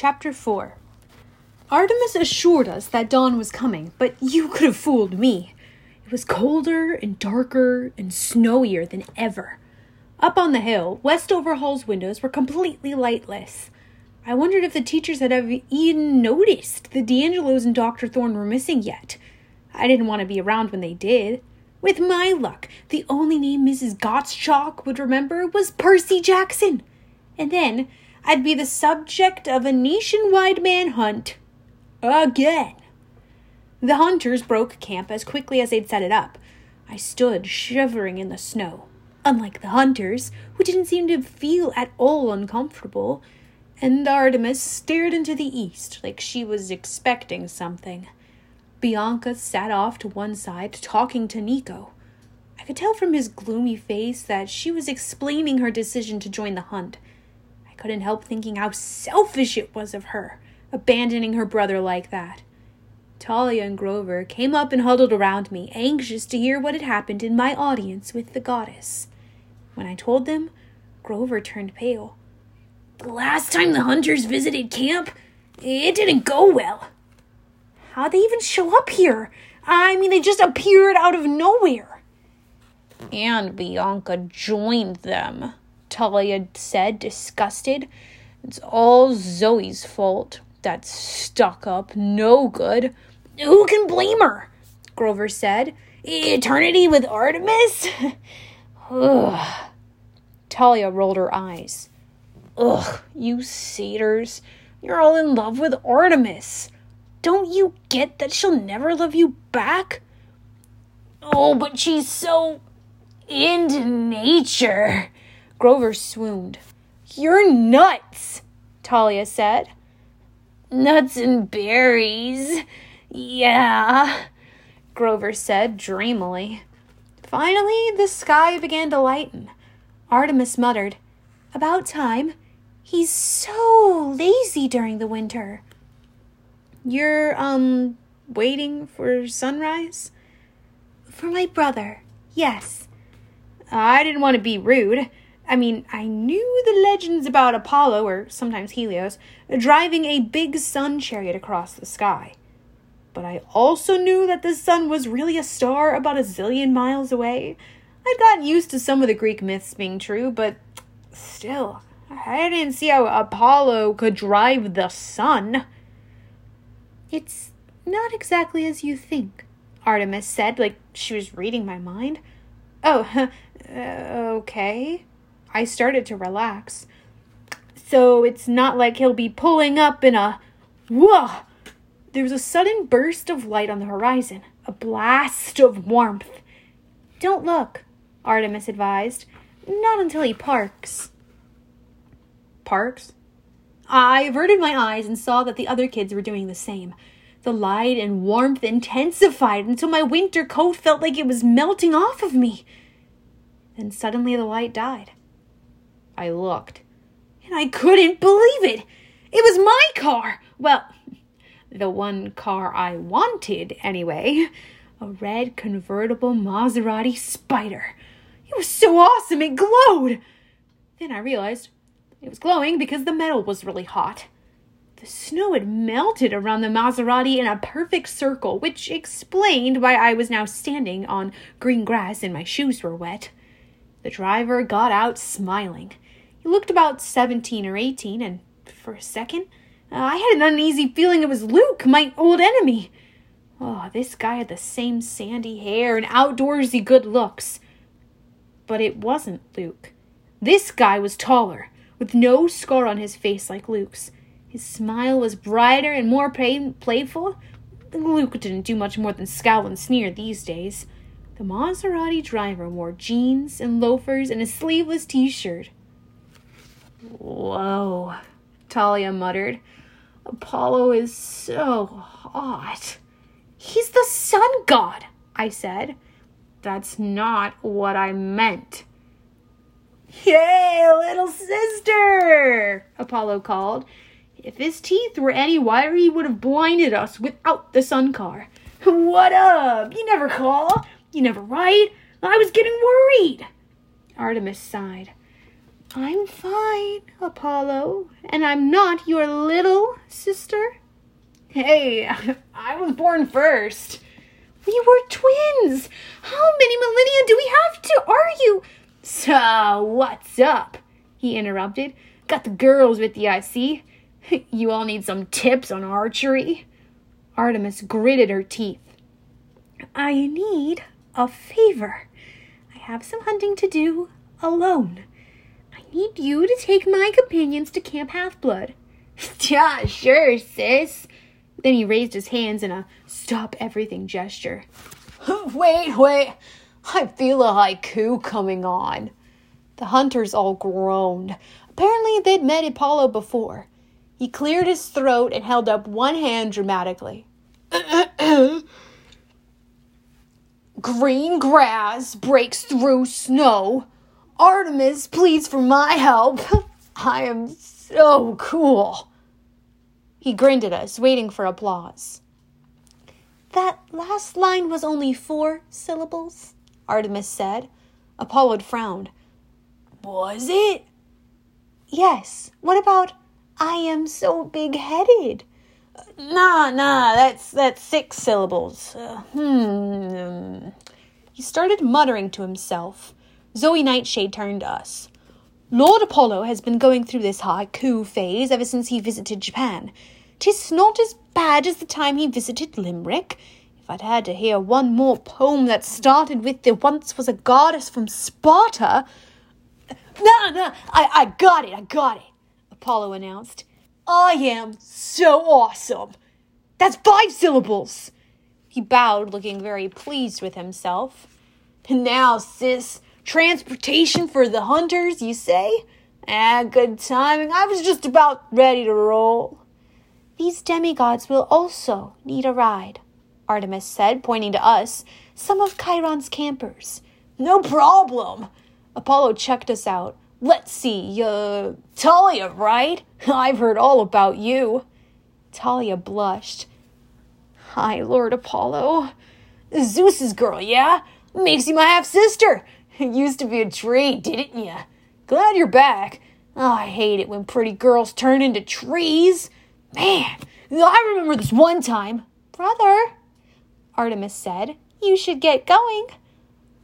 Chapter 4 Artemis assured us that dawn was coming, but you could have fooled me. It was colder and darker and snowier than ever. Up on the hill, Westover Hall's windows were completely lightless. I wondered if the teachers had ever even noticed the di Angelos and Dr. Thorne were missing yet. I didn't want to be around when they did. With my luck, the only name Mrs. Gottschalk would remember was Percy Jackson. And then I'd be the subject of a nationwide manhunt. Again. The hunters broke camp as quickly as they'd set it up. I stood shivering in the snow. Unlike the hunters, who didn't seem to feel at all uncomfortable, and Artemis stared into the east like she was expecting something. Bianca sat off to one side, talking to Nico. I could tell from his gloomy face that she was explaining her decision to join the hunt. Couldn't help thinking how selfish it was of her, abandoning her brother like that. Thalia and Grover came up and huddled around me, anxious to hear what had happened in my audience with the goddess. When I told them, Grover turned pale. The last time the hunters visited camp, it didn't go well. How'd they even show up here? I mean, they just appeared out of nowhere. And Bianca joined them, Thalia said, disgusted. It's all Zoe's fault. That stuck up, no good. Who can blame her? Grover said. Eternity with Artemis? Ugh. Thalia rolled her eyes. Ugh, you satyrs. You're all in love with Artemis. Don't you get that she'll never love you back? Oh, but she's so into nature. Grover swooned. You're nuts, Thalia said. Nuts and berries. Yeah, Grover said dreamily. Finally, the sky began to lighten. Artemis muttered, About time. He's so lazy during the winter. You're, um, waiting for sunrise? For my brother, yes. I didn't want to be rude. I mean, I knew the legends about Apollo, or sometimes Helios, driving a big sun chariot across the sky. But I also knew that the sun was really a star about a zillion miles away. I'd gotten used to some of the Greek myths being true, but still, I didn't see how Apollo could drive the sun. It's not exactly as you think, Artemis said, like she was reading my mind. Oh, uh, okay. I started to relax. So it's not like he'll be pulling up in a. Whoa! There was a sudden burst of light on the horizon, a blast of warmth. Don't look, Artemis advised. Not until he parks. Parks? I averted my eyes and saw that the other kids were doing the same. The light and warmth intensified until my winter coat felt like it was melting off of me. Then suddenly the light died. I looked, and I couldn't believe it. It was my car. Well, the one car I wanted, anyway. A red convertible Maserati Spyder. It was so awesome, it glowed. Then I realized it was glowing because the metal was really hot. The snow had melted around the Maserati in a perfect circle, which explained why I was now standing on green grass and my shoes were wet. The driver got out smiling. Looked about 17 or 18, and for a second, uh, I had an uneasy feeling it was Luke, my old enemy. Oh, this guy had the same sandy hair and outdoorsy good looks. But it wasn't Luke. This guy was taller, with no scar on his face like Luke's. His smile was brighter and more play- playful. Luke didn't do much more than scowl and sneer these days. The Maserati driver wore jeans and loafers and a sleeveless t shirt. Whoa, Thalia muttered. Apollo is so hot. He's the sun god, I said. That's not what I meant. Yay, little sister! Apollo called. If his teeth were any whiter, he would have blinded us without the sun car. What up? You never call. You never write. I was getting worried. Artemis sighed. I'm fine, Apollo, and I'm not your little sister. Hey, I was born first. We were twins. How many millennia do we have to argue? So, what's up? He interrupted. Got the girls with you, I see. You all need some tips on archery? Artemis gritted her teeth. I need a favor. I have some hunting to do alone. Need you to take my companions to Camp Half Blood. yeah, sure, sis. Then he raised his hands in a stop everything gesture. wait, wait. I feel a haiku coming on. The hunters all groaned. Apparently, they'd met Apollo before. He cleared his throat and held up one hand dramatically. Green grass breaks through snow. Artemis pleads for my help. I am so cool. He grinned at us, waiting for applause. That last line was only four syllables, Artemis said. Apollo frowned. Was it? Yes. What about I am so big headed? Nah, nah, that's that's six syllables. Uh, hmm. He started muttering to himself. Zoe Nightshade turned to us. Lord Apollo has been going through this haiku phase ever since he visited Japan. Tis not as bad as the time he visited Limerick. If I'd had to hear one more poem that started with there once was a goddess from Sparta. No, no, I, I got it, I got it, Apollo announced. I am so awesome. That's five syllables. He bowed, looking very pleased with himself. And now, sis, transportation for the hunters, you say? Ah, good timing. I was just about ready to roll. These demigods will also need a ride, Artemis said, pointing to us, some of Chiron's campers. No problem. Apollo checked us out. Let's see, uh, Thalia, right? I've heard all about you. Thalia blushed. Hi, Lord Apollo. Zeus's girl, yeah? Makes you my half sister. Used to be a tree, didn't you? Glad you're back. Oh, I hate it when pretty girls turn into trees. Man, I remember this one time. Brother, Artemis said, you should get going.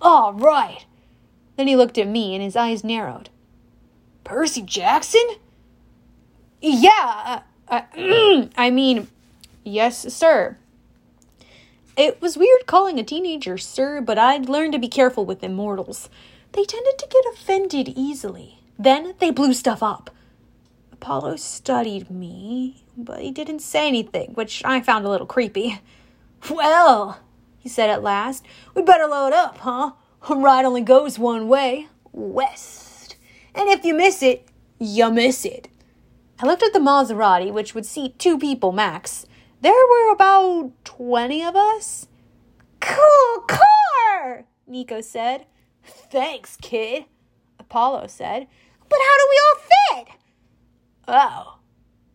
All right. Then he looked at me and his eyes narrowed. Percy Jackson? Yeah, uh, uh, I mean, yes, sir. It was weird calling a teenager sir, but I'd learned to be careful with immortals. They tended to get offended easily. Then they blew stuff up. Apollo studied me, but he didn't say anything, which I found a little creepy. Well, he said at last, we better load up, huh? A ride only goes one way, west. And if you miss it, you miss it. I looked at the Maserati, which would seat two people max. There were about 20 of us. Cool car, Nico said. Thanks, kid, Apollo said. But how do we all fit? Oh.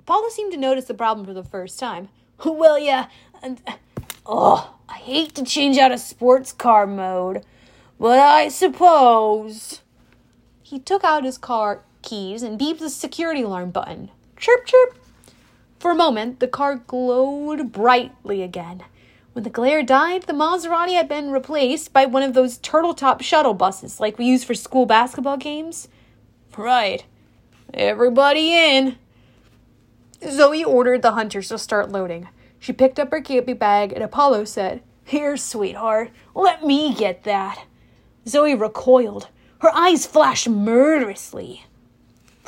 Apollo seemed to notice the problem for the first time. Well, yeah. Oh, I hate to change out of sports car mode, but I suppose. He took out his car keys and beeped the security alarm button. Chirp, chirp. For a moment, the car glowed brightly again. When the glare died, the Maserati had been replaced by one of those turtle top shuttle buses like we use for school basketball games. Right. Everybody in. Zoe ordered the hunters to start loading. She picked up her camping bag, and Apollo said, Here, sweetheart, let me get that. Zoe recoiled. Her eyes flashed murderously.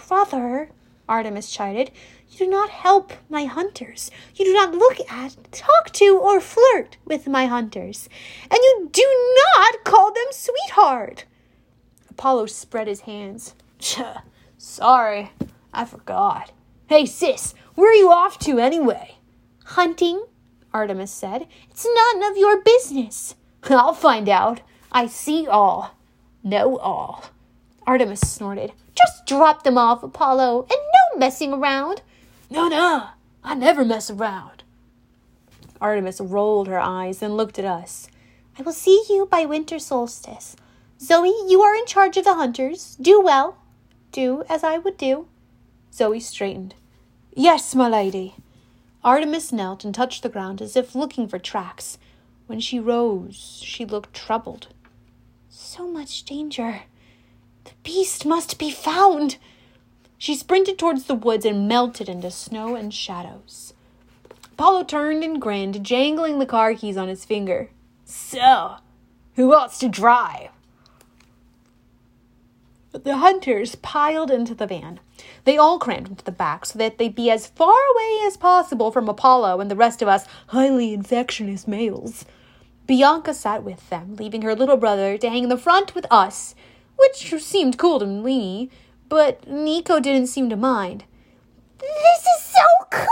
Brother, Artemis chided, you do not help my hunters. You do not look at, talk to, or flirt with my hunters. And you do not call them sweetheart. Apollo spread his hands. Sorry, I forgot. Hey, sis, where are you off to anyway? Hunting, Artemis said. It's none of your business. I'll find out. I see all, know all. Artemis snorted. Just drop them off, Apollo, and no messing around. No, no, I never mess around. Artemis rolled her eyes and looked at us. I will see you by winter solstice. Zoe, you are in charge of the hunters. Do well. Do as I would do. Zoe straightened. Yes, my lady. Artemis knelt and touched the ground as if looking for tracks. When she rose, she looked troubled. So much danger. The beast must be found. She sprinted towards the woods and melted into snow and shadows. Apollo turned and grinned, jangling the car keys on his finger. So, who wants to drive? The hunters piled into the van. They all crammed into the back so that they'd be as far away as possible from Apollo and the rest of us highly infectious males. Bianca sat with them, leaving her little brother to hang in the front with us, which seemed cool to me, but Nico didn't seem to mind. This is so cool!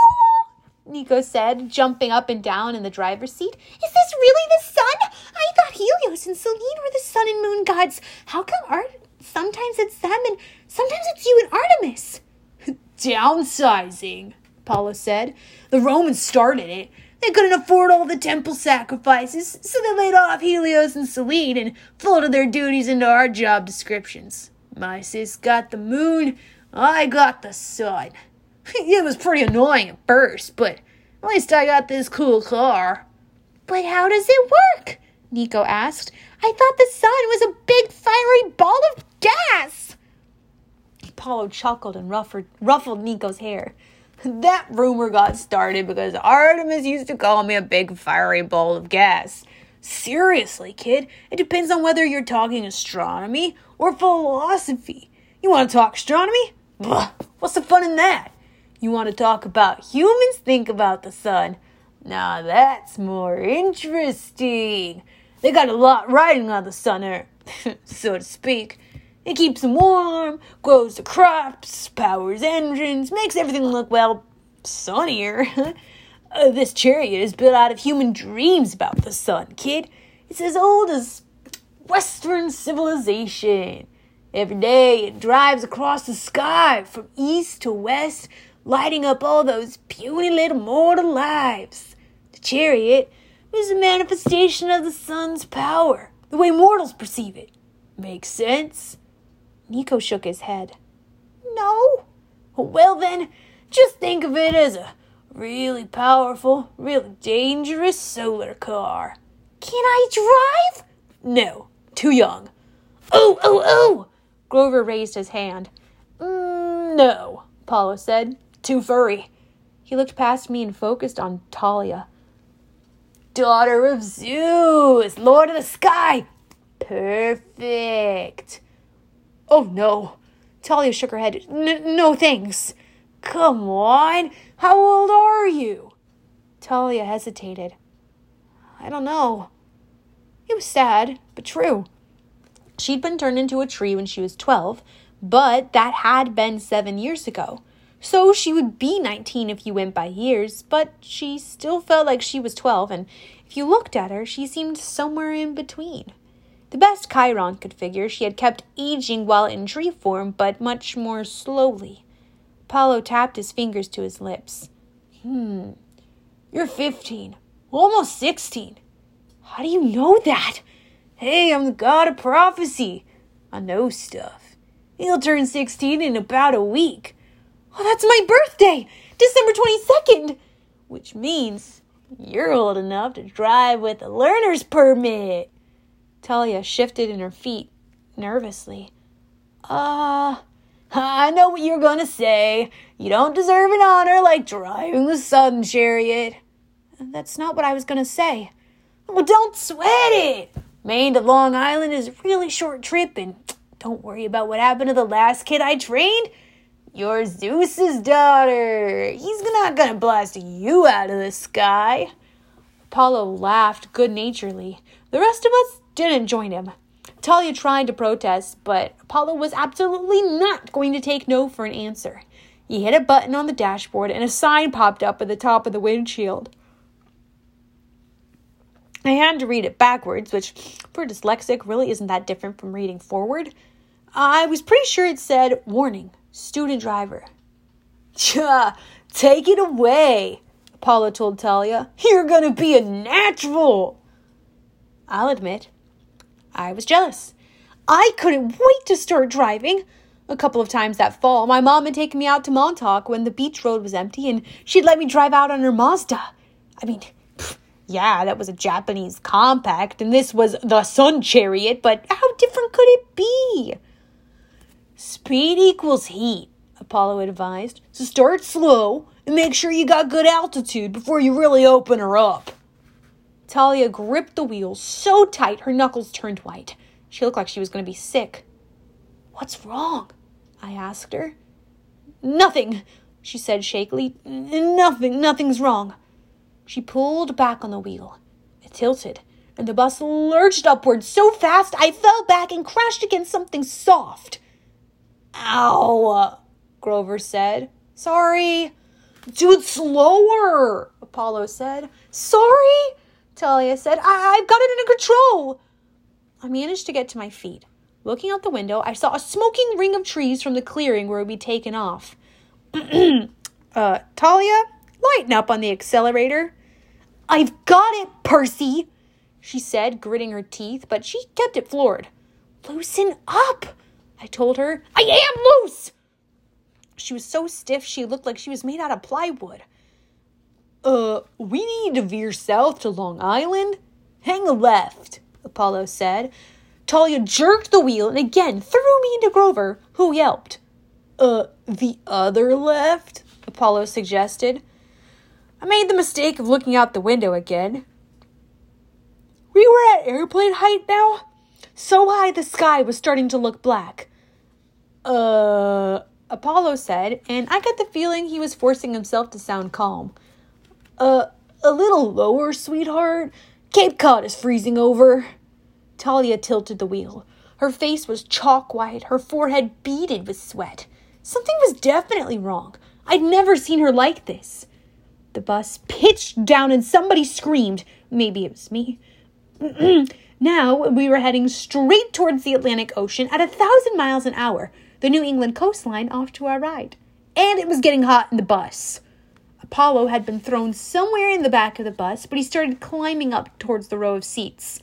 Nico said, jumping up and down in the driver's seat. Is this really the sun? I thought Helios and Selene were the sun and moon gods. How come Art sometimes it's them and sometimes it's you and Artemis? Downsizing, Apollo said. The Romans started it. They couldn't afford all the temple sacrifices, so they laid off Helios and Selene and folded their duties into our job descriptions. My sis got the moon, I got the sun. It was pretty annoying at first, but at least I got this cool car. But how does it work? Nico asked. I thought the sun was a big fiery ball of gas. Apollo chuckled and ruffled, ruffled Nico's hair. That rumor got started because Artemis used to call me a big fiery ball of gas. Seriously, kid, it depends on whether you're talking astronomy or philosophy. You want to talk astronomy? Blah, what's the fun in that? You want to talk about humans? Think about the sun. Now that's more interesting. They got a lot riding on the sun, er, so to speak. It keeps them warm, grows the crops, powers engines, makes everything look, well, sunnier. uh, this chariot is built out of human dreams about the sun, kid. It's as old as Western civilization. Every day it drives across the sky from east to west, lighting up all those puny little mortal lives. The chariot is a manifestation of the sun's power, the way mortals perceive it. Makes sense? Nico shook his head. No? Well, then, just think of it as a really powerful, really dangerous solar car. Can I drive? No, too young. Oh, oh, oh! Grover raised his hand. Mm, no, Apollo said. Too furry. He looked past me and focused on Thalia. Daughter of Zeus, Lord of the Sky. Perfect. Oh no. Thalia shook her head. No thanks. Come on. How old are you? Thalia hesitated. I don't know. It was sad, but true. She'd been turned into a tree when she was 12, but that had been seven years ago. So she would be 19 if you went by years, but she still felt like she was 12, and if you looked at her, she seemed somewhere in between. The best Chiron could figure she had kept aging while in tree form, but much more slowly. Apollo tapped his fingers to his lips. Hmm, you're 15, almost 16. How do you know that? Hey, I'm the god of prophecy. I know stuff. He'll turn 16 in about a week. Oh, that's my birthday, December 22nd. Which means you're old enough to drive with a learner's permit. Thalia shifted in her feet nervously. Ah, uh, I know what you're gonna say. You don't deserve an honor like driving the sun chariot. That's not what I was gonna say. Well, don't sweat it. Maine to Long Island is a really short trip, and don't worry about what happened to the last kid I trained. You're Zeus's daughter. He's not gonna blast you out of the sky. Apollo laughed good naturedly. The rest of us didn't join him. Thalia tried to protest, but Apollo was absolutely not going to take no for an answer. He hit a button on the dashboard and a sign popped up at the top of the windshield. I had to read it backwards, which for dyslexic really isn't that different from reading forward. I was pretty sure it said warning, student driver. Cha, take it away, Apollo told Thalia. You're gonna be a natural. I'll admit, I was jealous. I couldn't wait to start driving. A couple of times that fall, my mom had taken me out to Montauk when the beach road was empty and she'd let me drive out on her Mazda. I mean, yeah, that was a Japanese compact and this was the Sun Chariot, but how different could it be? Speed equals heat, Apollo advised. So start slow and make sure you got good altitude before you really open her up. Thalia gripped the wheel so tight her knuckles turned white. She looked like she was going to be sick. What's wrong? I asked her. Nothing, she said shakily. Nothing, nothing's wrong. She pulled back on the wheel. It tilted, and the bus lurched upward so fast I fell back and crashed against something soft. Ow, Grover said. Sorry. Dude, slower, Apollo said. Sorry, Thalia said. I- I've got it under control. I managed to get to my feet. Looking out the window, I saw a smoking ring of trees from the clearing where we'd be taken off. uh, Thalia, lighten up on the accelerator. I've got it, Percy, she said, gritting her teeth, but she kept it floored. Loosen up, I told her. I am loose! She was so stiff she looked like she was made out of plywood. Uh, we need to veer south to Long Island. Hang a left, Apollo said. Thalia jerked the wheel and again threw me into Grover, who yelped. Uh, the other left? Apollo suggested. I made the mistake of looking out the window again. We were at airplane height now, so high the sky was starting to look black. Uh, Apollo said, and I got the feeling he was forcing himself to sound calm. Uh, a little lower, sweetheart. Cape Cod is freezing over. Thalia tilted the wheel. Her face was chalk white, her forehead beaded with sweat. Something was definitely wrong. I'd never seen her like this. The bus pitched down and somebody screamed. Maybe it was me. now we were heading straight towards the Atlantic Ocean at a thousand miles an hour, the New England coastline off to our right. And it was getting hot in the bus. Apollo had been thrown somewhere in the back of the bus, but he started climbing up towards the row of seats.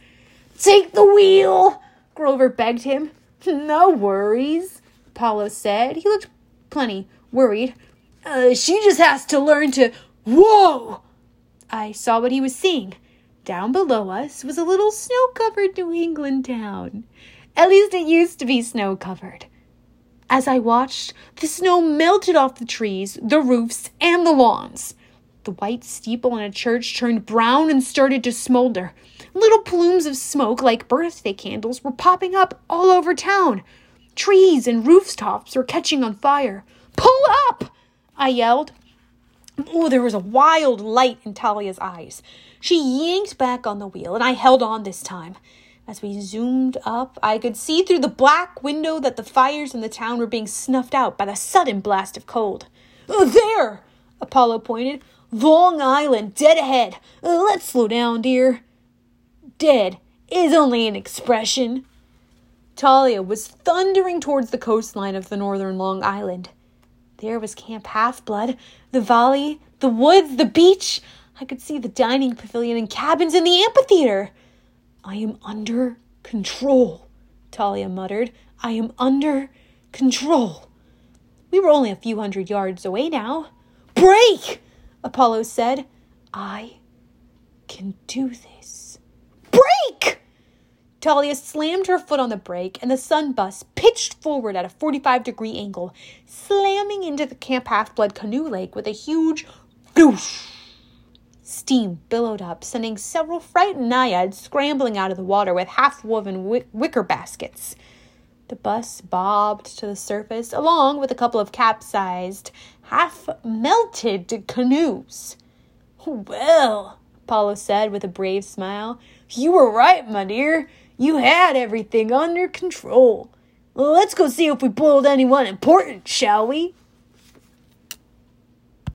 Take the wheel, Grover begged him. No worries, Apollo said. He looked plenty worried. Uh, she just has to learn to. Whoa! I saw what he was seeing. Down below us was a little snow covered New England town. At least it used to be snow covered. As I watched, the snow melted off the trees, the roofs, and the lawns. The white steeple in a church turned brown and started to smolder. Little plumes of smoke, like birthday candles, were popping up all over town. Trees and rooftops were catching on fire. Pull up! I yelled. Oh, there was a wild light in Thalia's eyes. She yanked back on the wheel, and I held on this time. As we zoomed up, I could see through the black window that the fires in the town were being snuffed out by the sudden blast of cold. Oh, there! Apollo pointed. Long Island, dead ahead. Uh, let's slow down, dear. Dead is only an expression. Thalia was thundering towards the coastline of the northern Long Island. There was Camp Half Blood, the valley, the woods, the beach. I could see the dining pavilion and cabins in the amphitheater. I am under control, Thalia muttered. I am under control. We were only a few hundred yards away now. Brake! Apollo said. I can do this. Brake! Thalia slammed her foot on the brake, and the sun bus pitched forward at a 45 degree angle, slamming into the Camp Half Blood canoe lake with a huge whoosh. Steam billowed up, sending several frightened naiads scrambling out of the water with half woven wicker baskets. The bus bobbed to the surface, along with a couple of capsized, half melted canoes. Well, Apollo said with a brave smile, you were right, my dear. You had everything under control. Let's go see if we boiled anyone important, shall we?